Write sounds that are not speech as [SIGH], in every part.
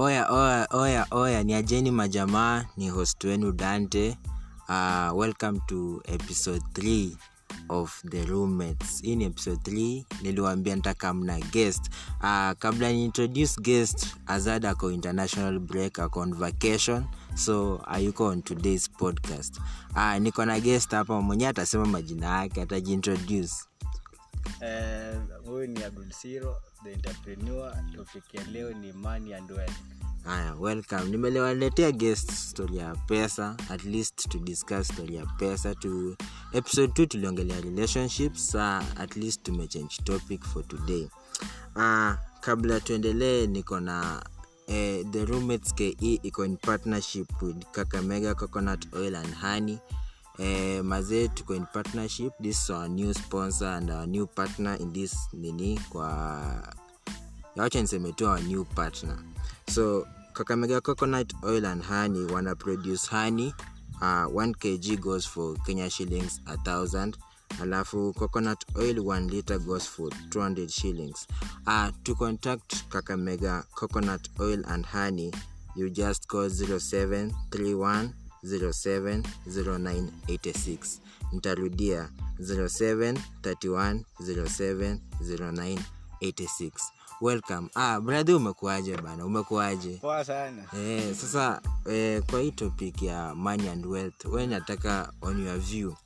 Oya, oya, oya, oya, ni ajeni majamaa, ni host wenu Dante. Uh, welcome to episode 3 of the roommates. Hii ni episode 3, niliwaambia nitaka guest. Uh, kabla ni introduce guest, Azad ako international break, ako on vacation, so ayuko on today's podcast. Uh, niko na guest hapa mwenyee atasema majina yake, atajiintroduce. Eh, huyu ni Abdul the entrepreneur. Topic ya leo ni money and wealth. haya welcome. Nimeliwaletea guest story ya pesa. At least to discuss story ya pesa. To episode 2 tuliongelea relationships. Uh, at least tumechange topic for today. Uh, kabla tuendelee niko na eh, the roommates ke iko in partnership with kakamega coconut oil and honey eh, mazee tuko partnership this is our new sponsor and our new partner in this nini kwa yawacha niseme our new partner. So kakamega coconut oil and honey wana produce honey uh, 1 kg goes for kenya shillings a thousand. Alafu coconut oil 1 liter goes for 200 shillings. Uh, to contact kakamega coconut oil and honey you just call 0731 070986 ntarudia 0731 070986 welcome. Ah brother umekuaje bana? Umekuaje? Poa sana. eh, sasa eh, kwa hii topic ya money and wealth we nataka on your view uh,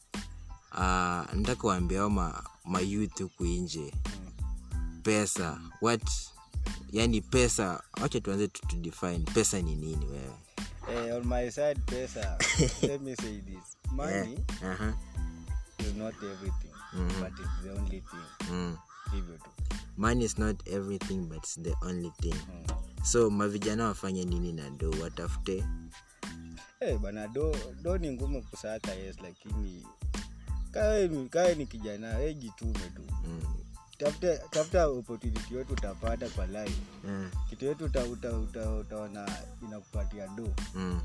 nataka waambia ma, ma youth huku nje pesa what yani pesa wacha tuanze tu define pesa ni nini wewe Eh, on my side pesa, [LAUGHS] let me say this. Money uh-huh. is not everything, Mhm. but it's the only thing. mm. Hivyo tu. money is not everything but it's the only thing Mm. so mavijana wafanye nini na do watafute hey, bana do, do ni ngumu kusaka yes, lakini kae ni, kae ni kijana, ejitume jitume tu. mm. Tafuta tafuta opportunity yote utapata kwa life. mm. Kitu yote uta, uta, uta, utaona inakupatia do. mm.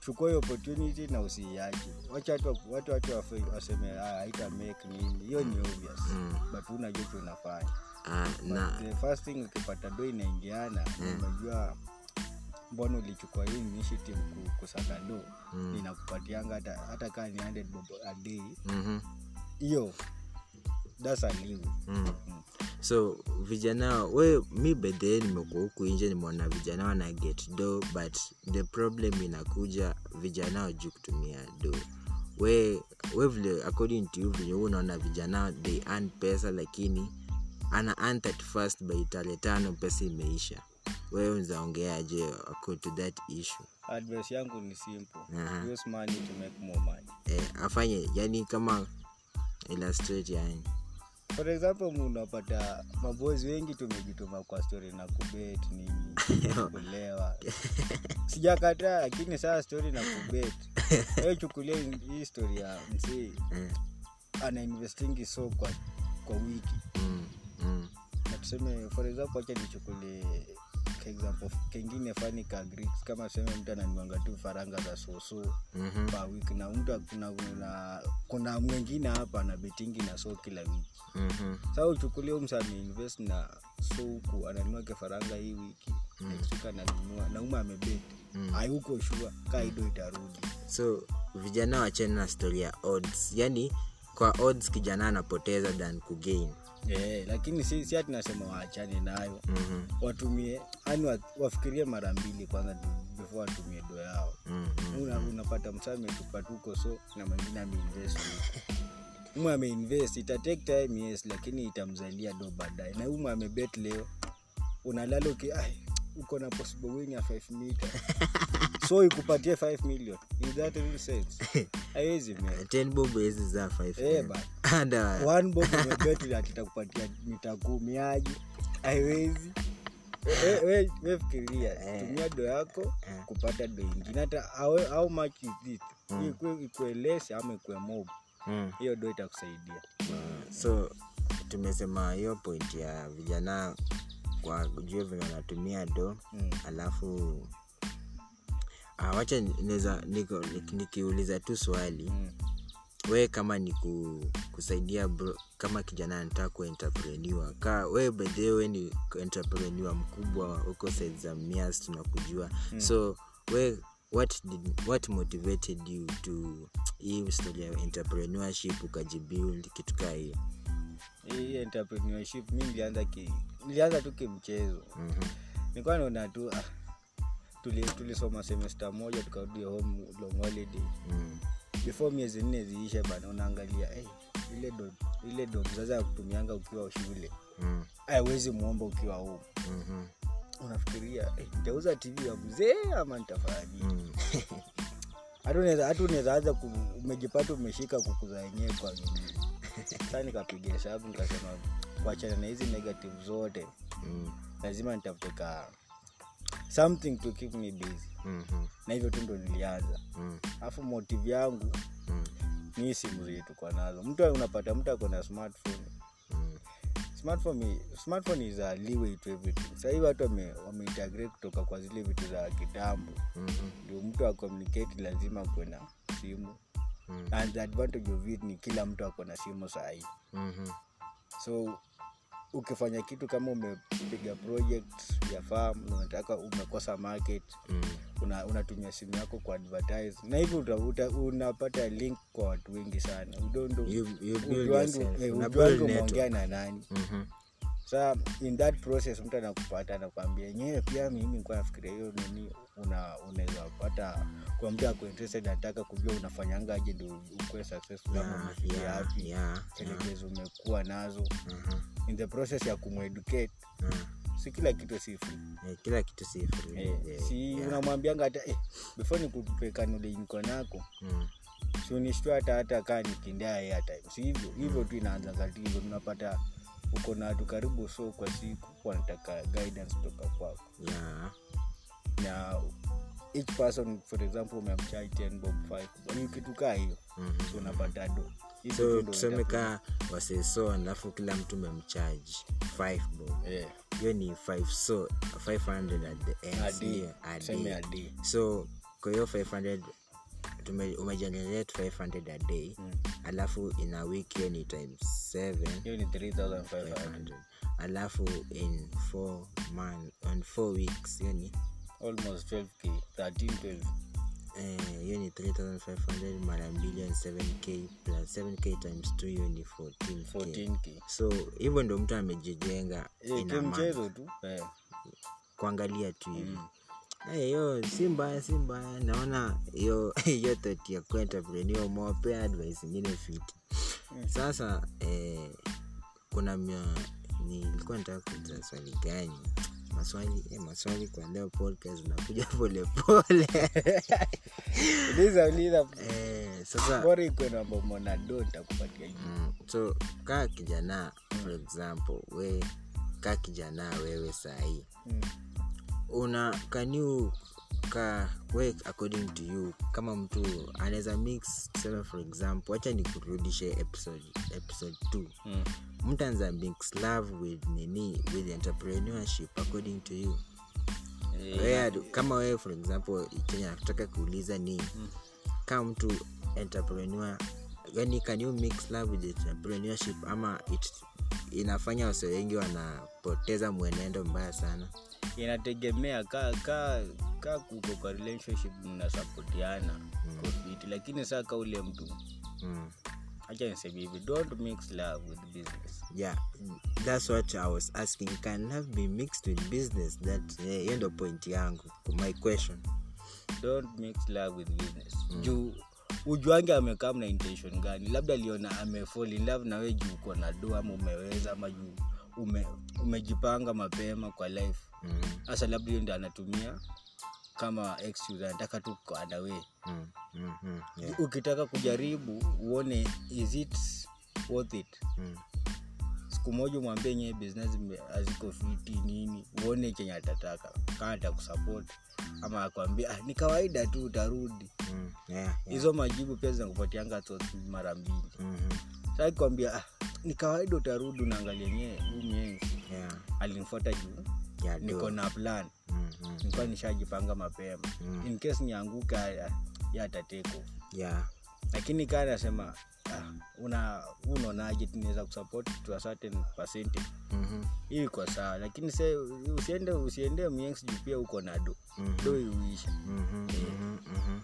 chukua hiyo opportunity na usiiache wacha watu watu watu waseme "Ah, haita make nini hiyo ni obvious Mm. but unajua tu unafanya But na the first thing ukipata do inaingiana unajua mbona ulichukua hii initiative ku- kusaka do Mm. inakupatianga hata hata kaa ni 100 bob a day mhm, hiyo that's a live mm. so vijana we mi bedhee nimekuwa huku nje nimeona vijana wana get do but the problem inakuja vijana wajuu kutumia do we we vile according to you vile unaona vijana they earn pesa lakini ana earn by tarehe tano pesa imeisha. Wewe unzaongeaje according to that issue? Advice yangu ni simple. Aha. use money to make more money. Eh, afanye yani kama illustrate yani for example unapata mabozi wengi tumejituma kwa story na kubet nini [LAUGHS] kulewa sijakataa lakini saa story na kubet. [LAUGHS] Wewe chukulia hii story ya msii mm. ana investingi so kwa, kwa wiki. Mm, mm, na tuseme for example acha nichukulie example kengine fani ka Greeks kama seme mtu ananiwanga tu faranga za soso mhm, per week na mtu kuna, kuna, kuna mwengine hapa na betingi na so kila wiki mhm, saa uchukulia umsa ameinvest na so huku ananunua kifaranga hii wiki Mm. next week ananunua na uma amebet. Mm. hayuko shua kaido itarudi. So vijana wachene na story ya odds. Yani kwa odds kijana anapoteza than kugain. Yeah, lakini si, si ati nasema waachane nayo. Mhm, watumie yani wa, wafikirie mara mbili kwanza before watumie do yao. Mhm, Una, unapata msaa ametupa tuko so na mwingine ameinvest umu ameinvest ita take time yes lakini itamzalia do baadaye. Na umu amebet leo unalala uki "Ai, uko na possible win ya 5 meter so ikupatie 5 million. In that real sense? [LAUGHS] Haiwezi man. 10 bob hizi za 5 Eh, ba. And, uh, one bob umebet ati itakupatia mita kumi aje. Haiwezi. We- we- we fikiria tumia do yako kupata do ingine. Hata au much is it? Ikue ama ikue mob mm. hiyo do itakusaidia. So tumesema hiyo point ya vijana kwa jua venye wanatumia do Mm. alafu uh, wacha naweza nikiuliza tu swali Mm. wee kama ni ku, kusaidia bro, kama kijana anataka kuentrepreneur ka we bedhee we ni entrepreneur mkubwa huko side za mias tunakujua mm. so we what did, what motivated you to hii story ya entrepreneurship ukajibuild kitu kaa hiyo hii entrepreneurship mi nilianza ki nilianza tu kimchezo Mhm. nilikuwa naona tu ah, tuli- tulisoma semester moja tukarudi home long holiday Mm. before miezi nne ziishe bana unaangalia hey, ile do ile do mzazi ya kutumianga ukiwa shule Mm. awezi mwomba ukiwa home Mhm. unafikiria hey, nitauza tv ya mzee ama nitafanyaje Mm. [LAUGHS] hata unaweza anza umejipata umeshika kukuza wenyewe kwa nini sasa nikapiga hesabu nikasema kuachana na hizi negative zote Mm. lazima nitafute ka something to keep me busy Mhm. na hivyo tu ndo nilianza Mm. motive yangu Mm. ni simu zetu kwa nazo mtu unapata mtu akona smartphone Mm. smartphone, smartphone is a leeway to everything sahii watu wame, kutoka kwa zile vitu za kitambo Mhm. ndio mtu acommunicate lazima kwena na simu Mm. and the advantage of it ni kila mtu ako na simu sahii Mhm. so ukifanya kitu kama umepiga project ya farm unataka umekosa market Mm. una- unatumia simu yako ku advertise na uta, unapata link kwa watu wengi sana udondo ujuangu eh, umeongea na nani Mhm. Sa in that process mtu anakupata anakwambia enyewe pia mimi nikuwa nafikiria hiyo nini una unaweza pata kwa mtu ako interested anataka kujua unafanyanga aje ndo ukuwe successful ama umefikia yeah, wapi yeah, yeah. umekuwa nazo Mhm. in the process ya kumueducate Mm. si kila kitu si free Eh, kila kitu si free. eh, Eh, si yeah. unamwambianga hata eh, before nikupe kanule niko nako Mm. hata hata kaa nikindia airtime si hivyo hivyo tu inaanza kati tunapata uko na watu karibu so kwa siku wanataka guidance kutoka kwako. Yeah. na each person for example umemchai 10 bob 5 ni kitu kaa hiyo. Mhm. so unapata do. So tuseme kaa waseso alafu kila mtu memchaji 5 bob Eh, hiyo ni 5 so 500 at the end. So kwa hiyo 500 umegenerate 500 a day Mm. alafu in a week hiyo ni times 7 3500 500 alafu in 4 man on 4 weeks hiyo ni almost 12k 13 12 eh, hiyo ni 3500 mara mbili ni 7k plus 7k times 2 hiyo ni 14k 14k so hivyo ndo mtu amejijenga Eh, month. kimchezo tu eh. kuangalia tu hivi Mm. Eh, hiyo si mbaya si mbaya naona hiyo hiyo [LAUGHS] thought ya kuentrepreneur mwapea advice ingine fiti. Mm. sasa eh, kuna mia nilikuwa nataka kuuliza swali gani? Maswali eh, maswali kwa leo podcast unakuja [LAUGHS] polepole [LAUGHS] eh, mm, so kaa kijana for example we kaa kijana wewe sahii. Mm. Una can you ka work according to you kama mtu anaweza mix tuseme for example wacha nikurudishe episode episode 2 Mm. mtu anaweza mix love with nini with entrepreneurship according to you yeah. Wewe, kama wewe for example chenye nakutaka kuuliza ni Mm. kama mtu entrepreneur yani can you mix love with entrepreneurship ama it inafanya wase wengi wanapoteza mwenendo mbaya sana inategemea ka ka ka kuko kwa relationship mnasapotiana mm. fiti lakini saa kaule mtu. Mm. acha niseme hivi don't mix love with business. Yeah that's what i was asking. Can love be mixed with business? That eh, hiyo ndo point yangu my question. Don't mix love with business. Mm. juu ujuange amekaa na intention gani? Labda aliona amefall in love na we juu uko na do ama umeweza ama juu ume, umejipanga mapema kwa life mm. hasa labda hiyo ndo anatumia kama excuse anataka tu adawe Mm. mm -hmm. Yeah. ukitaka kujaribu uone is it worth it Mm. siku moja umwambie nyee business haziko fiti nini uone chenye atataka kaa atakusupport ama akwambia ah, ni kawaida tu utarudi Mm. Yeah. Yeah. hizo majibu pia zinakupatianga mara mbili mm-hmm. kwambia ah, ni kawaida utarudi unaangalia nyewe huu myenzi Yeah. alinifuata juu Yeah, niko na plan mm-hmm. nilikuwa nishajipanga mapema Mm. in case nianguka ya- ya atateko Yeah. lakini kaa nasema uh, una unaonaje tunaweza kusupport to a certain percentage Mhm. hii iko sawa lakini se usiende usiende myengs juu pia uko na do Mhm. do iuisha mm-hmm. yeah. mm-hmm.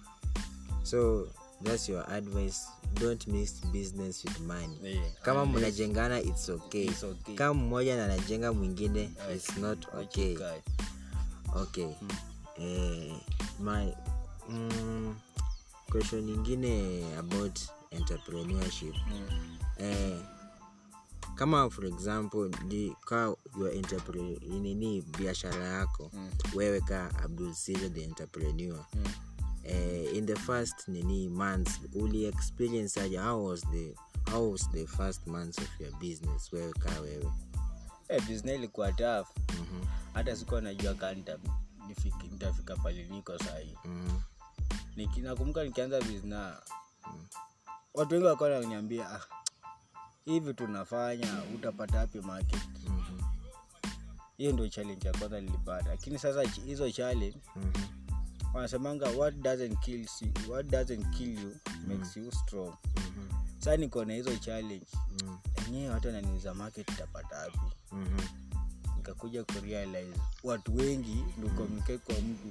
so that's your advice. Don't mix business with money. Yeah, kama mnajengana it's okay. It's okay. kama mmoja na anajenga mwingine Yeah, it's not okay. okay. Okay eh, my mm, question nyingine about entrepreneurship. Mm. eh, kama for example di, ka your nini biashara yako Mm. wewe ka abdul the entrepreneur. Mm. Eh, in the first nini months uli experience aje? How was the how was the first months of your business? Wewe kaa wewe. Hey, business ilikuwa tough. Mhm, hata sikuwa najua kaa nitafika pale niko sahii mhm, Niki- nakumbuka nikianza business watu wengi wakawa wananiambia ah, hivi tunafanya utapata hapi market? Mhm, hiyo ndio challenge ya kwanza nilipata. Lakini sasa hizo challenge mhm, wanasemanga what doesn't kill you, what doesn't kill you makes you strong. Mm-hmm. saa niko na hizo challenge. Mhm, enyewe watu wananiuza market itapata wapi? -hmm. nikakuja kurealize watu wengi nduko communicate kwa mtu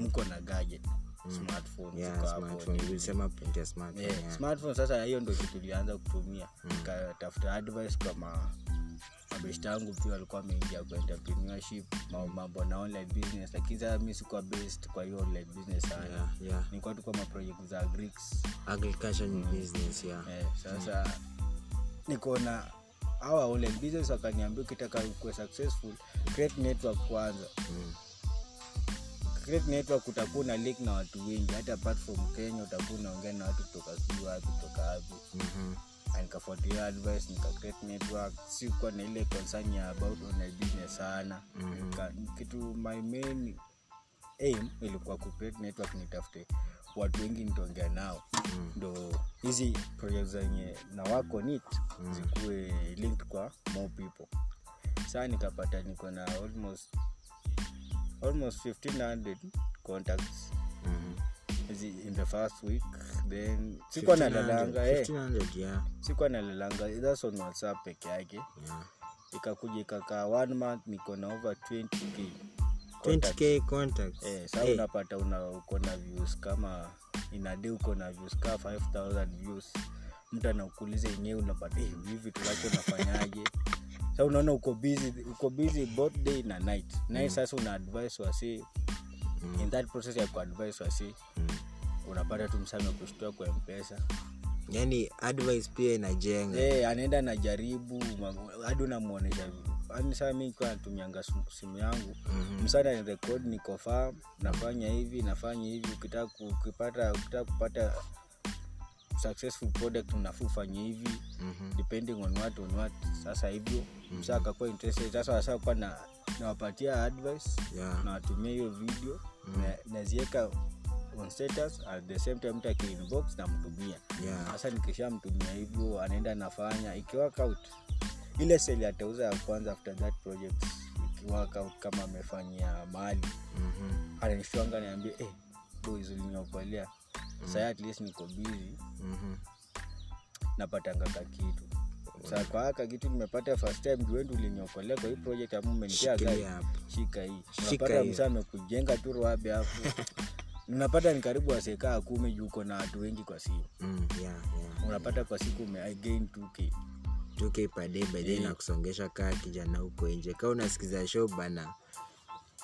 mko na gadget. Smartphone yeah, smartphone. smartphone, Yeah, smartphone sasa hiyo ndo kitu tulianza kutumia. Nikatafuta advice kama mabeshta yangu pia walikuwa wameingia kwa entrepreneurship mambo na online business. Lakini sasa mi sikuwa based kwa hiyo online business sana. Yeah, yeah. nilikuwa tu kwa maproject za agrics agriculture mm. business yeah. Eh, sasa mm. na hawa online business wakaniambia ukitaka kuwa successful create network kwanza. Mm, create network utakuwa na link na watu wengi. Hata apart from kenya utakuwa unaongea na watu kutoka siwapi kutoka wapi mhm, Na nikafuatilia advice nika create network sikuwa na ile concern ya about online business sana Mhm. Nika- kitu my main aim ilikuwa ku create network nitafute watu wengi nitaongea nao mm, ndo hizi project zenye na wako nit Mm. zikuwe linked kwa more people saa nikapata niko na almost almost 1500 contacts mhm. In the first week? Then sikuwa nalalanga eh, yeah, sikuwa nalalanga that's on whatsapp peke yake. Yeah. ikakuja ikakaa one month niko na over 20k 20k contacts. eh, Eh, unapata una uko na views kama inadi uko na views ka 5000 views. Mtu anakuuliza yenyewe unapata eh, hivi tulake unafanyaje [LAUGHS] sa unaona uko busy uko busy both day na night. Night sasa una advice wasi Mm. in that process ya kuadvise wasi mm. Unapata tu msame kushtua kwa mpesa. Yani advice pia inajenga. Hey, anaenda najaribu hadi unamwonyesha yani saa mi kwa natumianga simu- yangu. Mhm. msana ni record niko farm nafanya hivi nafanya hivi ukitaka ku- ukitaka kupata successful product unafaa ufanye hivi. Mhm. depending on what on what sasa hivyo. Msa akakuwa interested sasa wasa kuwa na nawapatia advice Yeah. nawatumia hiyo video na, naziweka on status at the same time mtu akiinbox namtumia. Yeah. sasa nikishamtumia hivyo anaenda nafanya ikiwork out. Ile seli atauza ya kwanza after that project ikiwork out kama amefanyia mali mm-hmm. ananishwanga niambia eh, boys uliniokolea sasa at least niko bizi mm-hmm. napatanga ka kitu. Sa kwa haka kitu nimepata first time juendi uliniokolea kwa hii project ama umenipea gari shika hii. Unapata msa amekujenga tu roabe hapo [LAUGHS] unapata ni karibu wasekaa kumi juu uko na watu wengi kwa simu Mm, yeah, yeah. unapata kwa siku ume I gain 2k 2k per day by Yeah. na kusongesha kaa kijana huko nje kaa unasikiza show bana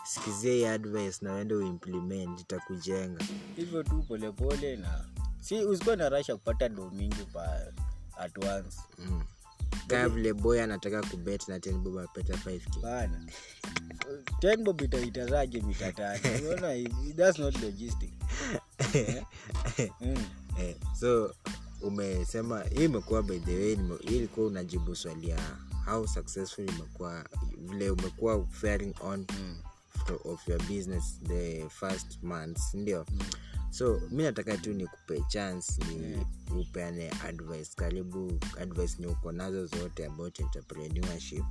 sikizia hii advice na uende uimplement itakujenga hivyo tu polepole na si usikuwa na rasha kupata do mingi pa at once mm. Kaa vile boy anataka kubet na ten apeta 5k bana tenbob itaitazaje ita- itazaje mita tano [LAUGHS] unaona that's not logistic? [LAUGHS] Mm. eh, so umesema hii imekuwa by the way hii ilikuwa unajibu swali ya how successful imekuwa vile umekuwa faring on Mm. of your business the first months ndio so mi nataka tu nikupe chance ni upeane advice. Karibu advice ni uko nazo zote about entrepreneurship.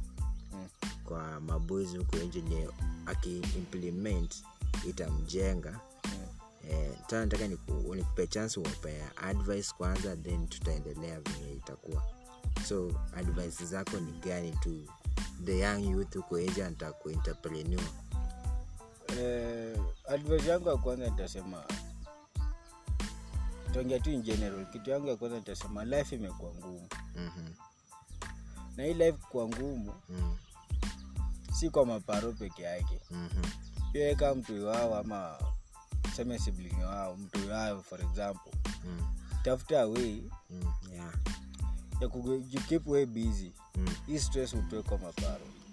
Kwa mabozi huku nje ni akiimplement itamjenga. Mm. eh, ta nataka niku- nikupe chance uwape advice kwanza then tutaendelea venye itakuwa. So advice zako ni gani tu? The young youth huko nje anataka kuentrepreneur eh, advice yangu ya kwanza nitasema taongea tu in general. Kitu yangu ya kwanza nitasema life imekuwa ngumu. Mhm, na hii life kuwa ngumu mhm, si kwa maparo peke yake. Mhm, pia kama mtu wao ama seme sibling wao mtu wao for example. Mhm, tafuta way mhm, yeah, ya kujikeep way busy. Mhm, hii stress utoe kwa maparo Nimo-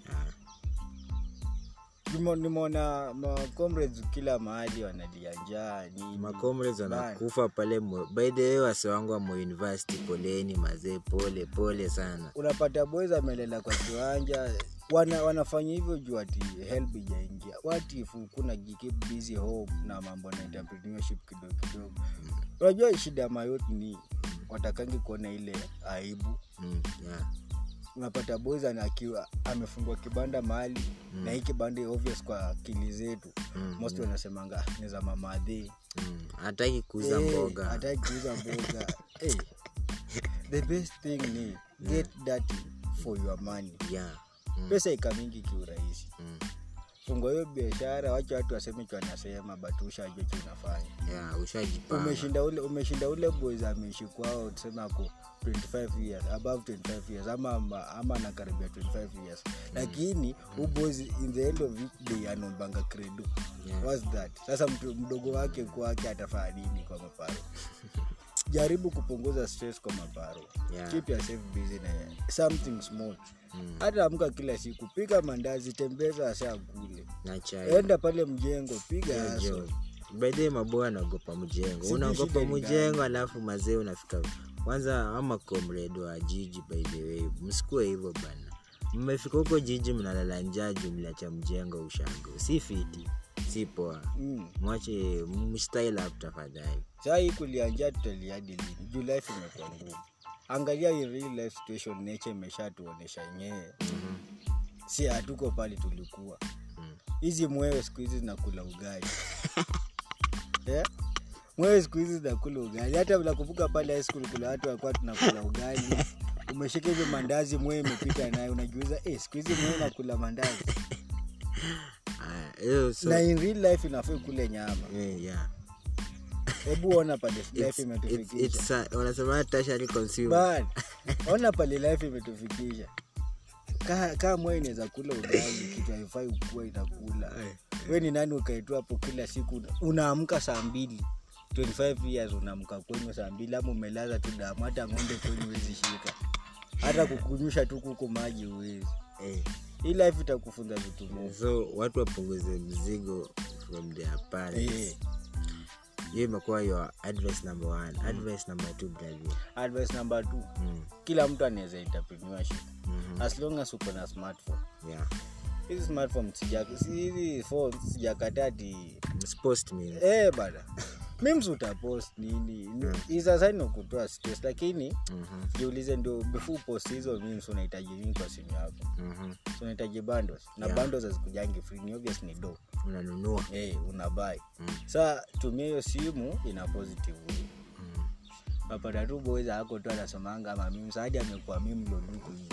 nimeona macomrades kila mahali wanalia njaa macomrades wanakufa pale by the way wase wangu wa university poleni mazee pole pole sana. Unapata boys amelela kwa kiwanja wana, wanafanya hivyo juu ati help ijaingia watifu if kuna keep busy home na mambo na entrepreneurship kidogo kidogo. Unajua shida ya mayoti ni watakangi kuona ile aibu. Mm, yeah, unapata boys ana- akiwa amefungwa kibanda mahali na hii kibanda obvious kwa akili zetu. Mm, most wanasemanga ni za mamadhi mm. kuuza kuuza mboga. hataki kuuza mboga. Hey, [LAUGHS] the best thing ni get that for your money. Yeah, mm, pesa ikamingi kiurahisi. Mm, fungua hiyo biashara wacha watu waseme ki wanasema but ushajua chinafanya yeah, ushajipanga. Umeshinda ule umeshinda ule boys ameishi kwao tuseme ako 25 years above 25 years ama ama, ama anakaribia 25 years. Lakini mm. boys in the end of it day anombanga credo. Yeah. what's that? Sasa mtu mdogo wake kwake atafanya nini kwa maparo? [LAUGHS] Jaribu kupunguza stress kwa maparo. Yeah. keep yourself busy na something small Mm. hata amka kila siku piga mandazi tembeza asa kule enda pale mjengo piga way maboa anaogopa mjengo. Unaogopa mjengo alafu mazee unafika. Kwanza ama comrade wa jiji by msikue hivyo bana. Mmefika huko jiji mnalala njaa jumla cha mjengo ushango. Si fiti. Si poa. Mm. mwache mstyle up tafadhali. Saa hii kulianjaa tutaliadi lini juu life imekuwa ngumu angalia in real life situation nature imeshatuonesha yenyewe. Mhm, si hatuko pali tulikuwa. Mm. hizi mwewe siku hizi zinakula ugali. Yeah? [LAUGHS] mwewe siku hizi zinakula ugali. Hata nakumbuka pale high school kuna watu wakuwa tunakula ugali. [LAUGHS] Umeshika hivyo mandazi mwewe imepita naye unajiuza eh, siku hizi mwewe nakula mandazi. [LAUGHS] Uh, so na in real life inafaa kule nyama. Yeah, yeah. Hebu [LAUGHS] ona pale life imetufikisha. wanasema tertiary consumer ona pale life imetufikisha. Kaa ka mwe inaweza kula ugali kitu haifai ukuwa inakula we ni nani ukaetua hapo kila siku? Unaamka saa mbili. 25 years unaamka kwenyu saa mbili ama umelaza tu damu hata ng'ombe kwenyu shika. Hata kukunyusha tu kuku maji uwezi hey. hii life itakufunza vitu so watu wapunguze mzigo from their parents. Eh, hiyo imekuwa your advice number one. Advice number two brother advice number two. Mm. kila mtu anaweza entrepreneurship mhm, as long as uko na smartphone. Yeah. Hizi smartphone hizi phone sijakataa Mspost me. Eh bana memes utapost nini? Isasaini kutoa stress. Lakini Mhm, jiulize ndio before post hizo memes unahitaji nini kwa simu yako? Mhm. so unahitaji bundles. Na Yeah. bundles hazikujangi free ni obvious ni do unanunua. Hey, unabai Mm. saa tumia hiyo simu ina positive Mm. napata tu boys ako tu anasomanga ama memes hadi amekuwa meme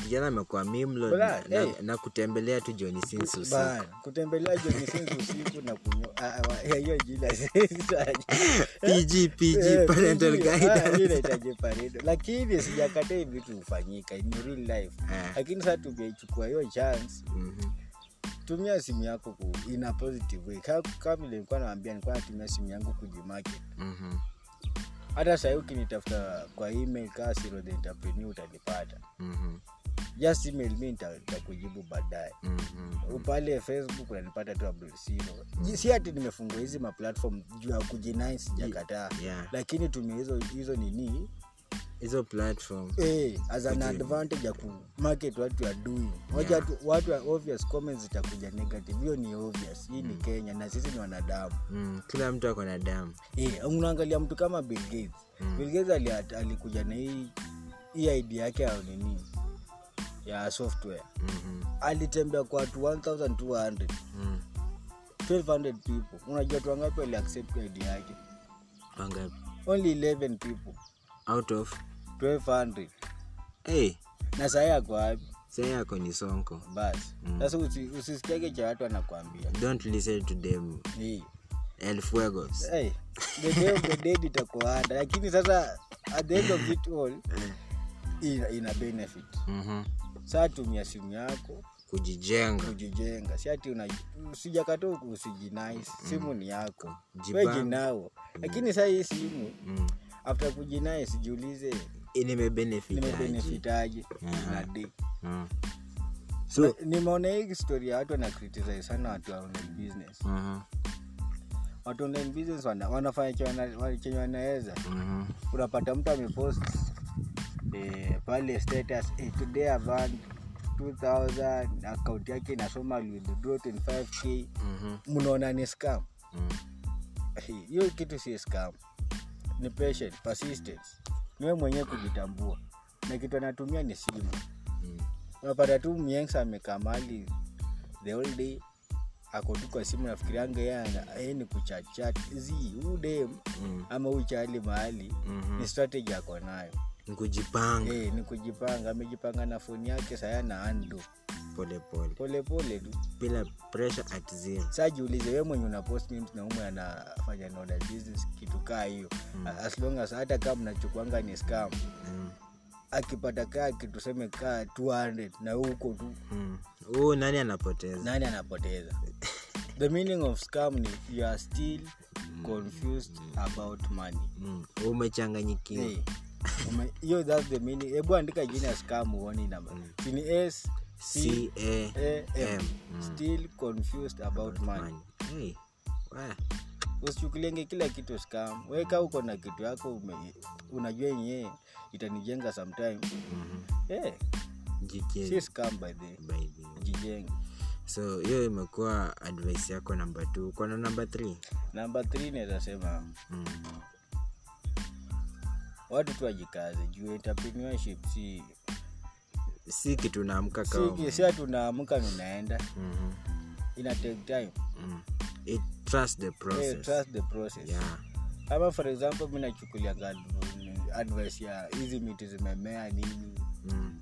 kijana amekuwa mimlo na, hey. na kutembelea tu Johnny Sins usiku. Kutembelea na eh, Eh, lakini sijakataa hivi vitu hufanyika in real life. Ah. lakini saa tumeichukua hiyo chance. Mhm, tumia simu yako ku, in a positive way. Kama vile nilikuwa naambia nilikuwa natumia simu yangu kujimarket. Mhm, hata sahii ukinitafuta kwa email kaa Siro the entrepreneur utanipata. Mhm, just email mi nita- nitakujibu baadaye. Mhm. pale facebook unanipata tu siro mm-hmm. si hati nimefungua hizi maplatform juu ya kujinai sijakataa. Yeah. lakini tumia hizo hizo nini hizo platform. Eh, as an okay. advantage ya kumarket what you are doing. Wacha Yeah. tu- watu wa obvious comments zitakuja negative. Hiyo ni obvious. Hii ni kenya na sisi ni wanadamu. Mm, kila mtu ako na damu. Eh, unaangalia mtu kama bill gates. Mm. bill gates ali, alikuja na hii hii idea yake ya nini? Ya software. Mhm, alitembea kwa watu 1200 mm. 1200 people. Unajua tu wangapi wali accept idea yake? Wangapi? Only 11 people. Out of 1200 hey, na sahi ako wapi? Saa yako ni sonko. Basi. Mm. sasa usi, usisikiage cha watu anakwambia don't listen to them. Hey, the day of the dead itakuanda. Lakini sasa at the end of it all [LAUGHS] ina, ina benefit. Mhm. saa tumia simu yako. Kujijenga. Kujijenga. Si ati usijinai usijakata usijinais simu ni yako. We jinao. Lakini saa hii simu Mm. after kujinai jiulize nimebenefit aje. Nimebenefitaje so, nimeona hii story watu wana criticize sana watu wa online business. Watu online business wana, wanafanya chenye wana- chenye wanaweza. Unapata mtu amepost eh, pale status eh, today avan 2000 akaunti yake inasoma withdraw 25k Mhm. mnaona ni scam. Mm. Hiyo kitu si scam. Ni patient persistence niwe mwenyewe kujitambua na kitu anatumia ni simu Mm. unapata tu miensa amekaa mali the whole day ako tu kwa simu nafikirianga yeye ni kuchachat zi udem Mm. ama uchali mahali Mhm. ni strategy ako nayo nkujipanga hey, ni kujipanga amejipanga na foni yake saya na ando polepole polepole tu. Bila pressure at zero. Saa jiulize we mwenye unapost memes na ume anafanya naona business kitu kaa hiyo. Mm. as long as hata kama mnachukuanga ni scam. Mm. akipata kaa kitu tuseme kaa 200 na huko tu. Mm. huu nani anapoteza? Nani anapoteza? [LAUGHS] The meaning of scam ni you are still confused about money. Mm. umechanganyikiwa. Hey, ume- hiyo that's the meaning. Hebu andika jina scam uone namba. Ni s c a m. Mm. still confused about money. Hey. wa- usichukulienge kila kitu scam weka uko na kitu yako ume, unajua yenyewe itanijenga sometime Mhm. hey, Jike- si scam by the by the jijenge so hiyo imekuwa advice yako namba t kwana namba th namba th nawezasema mm. watu tu wajikaze juu entrepreneurship si si kitu naamka kawa si, si ati unaamka na unaenda Mhm. ina take time Mm. It trust the hey, process trust the process yeah kama for example mi nachukulianga advice ya hizi miti zimemea nini mm.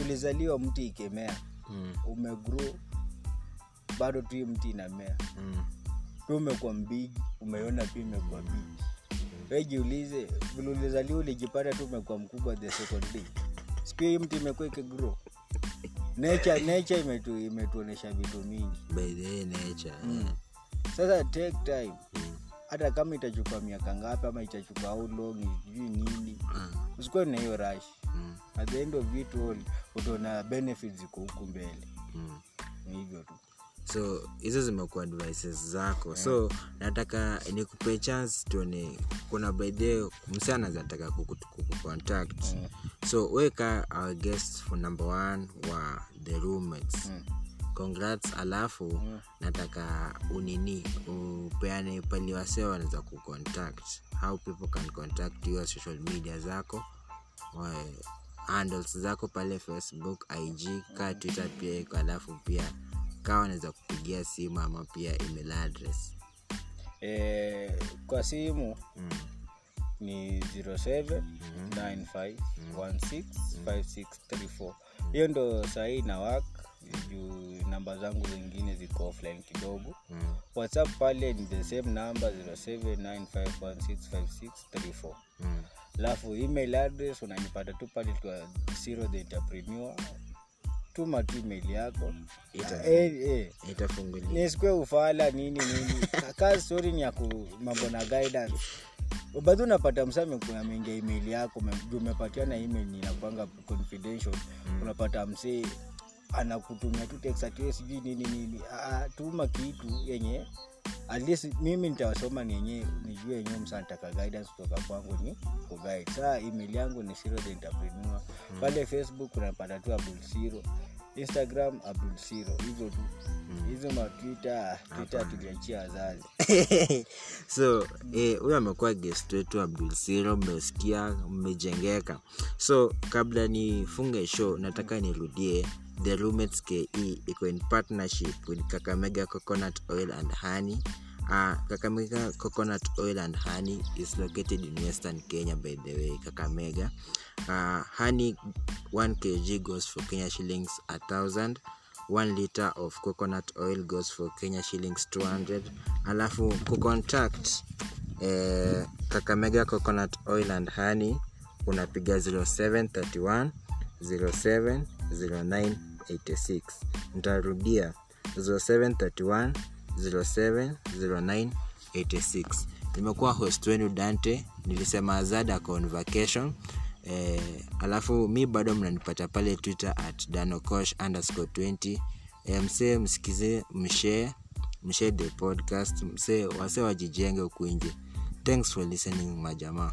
ulizaliwa mti ikemea Mm. umegro bado tu mti inamea Mm. pia umekuwa mbigi umeona pia imekuwa bigi mm. wejiulize vile ulizaliwa ulijipata tu umekuwa mkubwa the second day sipia hii mti imekuwa ikigro nature nature imetu, imetuonyesha vitu mingi by the nature Mm. sasa take time Mm. hata kama itachukua miaka ngapi ama itachukua how long sijui nini mm. usikuwe na hiyo rush Mm. at the end of it all utaona benefits ziko huku mbele Mm. ni hivyo tu so hizo zimekuwa advices zako. So nataka nikupe chance tuone kuna baidhe msana anazataka kukucontact yeah. so weka our guest for number one wa the roommates. Yeah congrats alafu yeah. nataka unini upeane pali wase wanaweza kucontact how people can contact you social media zako handles zako pale facebook ig kaa twitter pia iko alafu pia kaa anaweza kupigia simu ama pia email address? E, kwa simu mm. ni 0795165634 hiyo ndo sahii na wak juu namba zangu zingine ziko offline kidogo. Mm. whatsapp pale ni the same number 0795165634 Mm. alafu email address unanipata tu pale twa zero the entrepreneur tuma tu email yako. Nisikue eh, eh. nisikwe ufala nini nini. [LAUGHS] Kaa stori ni yaku mambo na guidance. Bado unapata msa ameku- ameingia email yako ume- umepatiwa na email inakwanga confidential. Unapata msee anakutumia tu text ati wewe sijui nini nini. Ah, tuma kitu yenye at least mimi nitawasoma ni nijue enyewe msa nataka guidance kutoka kwangu ni kuguide. Saa email yangu ni siro the entrepreneur. Pale facebook unapata tu abdul siro instagram abdul siro hivyo tu. Hizo matwita twitter tuliachia wazazi. [LAUGHS] So eh, huyo amekuwa guest wetu abdul siro mmesikia mmejengeka. So kabla nifunge show nataka nirudie the roommates ke iko in partnership with kakamega coconut oil and honey. Uh, kakamega coconut oil and honey is located in western kenya by the way kakamega. Uh, honey 1 kg goes for kenya shillings a thousand. 1 liter of coconut oil goes for kenya shillings 200 alafu kucontact eh, kakamega coconut oil and honey unapiga 0731 07 09 86 ntarudia 0731 07 09 86 nimekuwa host wenu dante nilisema zada convocation eh, alafu mi bado mnanipata pale twitter at danocosh underscore 20 eh, msee msikize mshee mshee the podcast msee wase wajijenge huku nje. Thanks for listening majamaa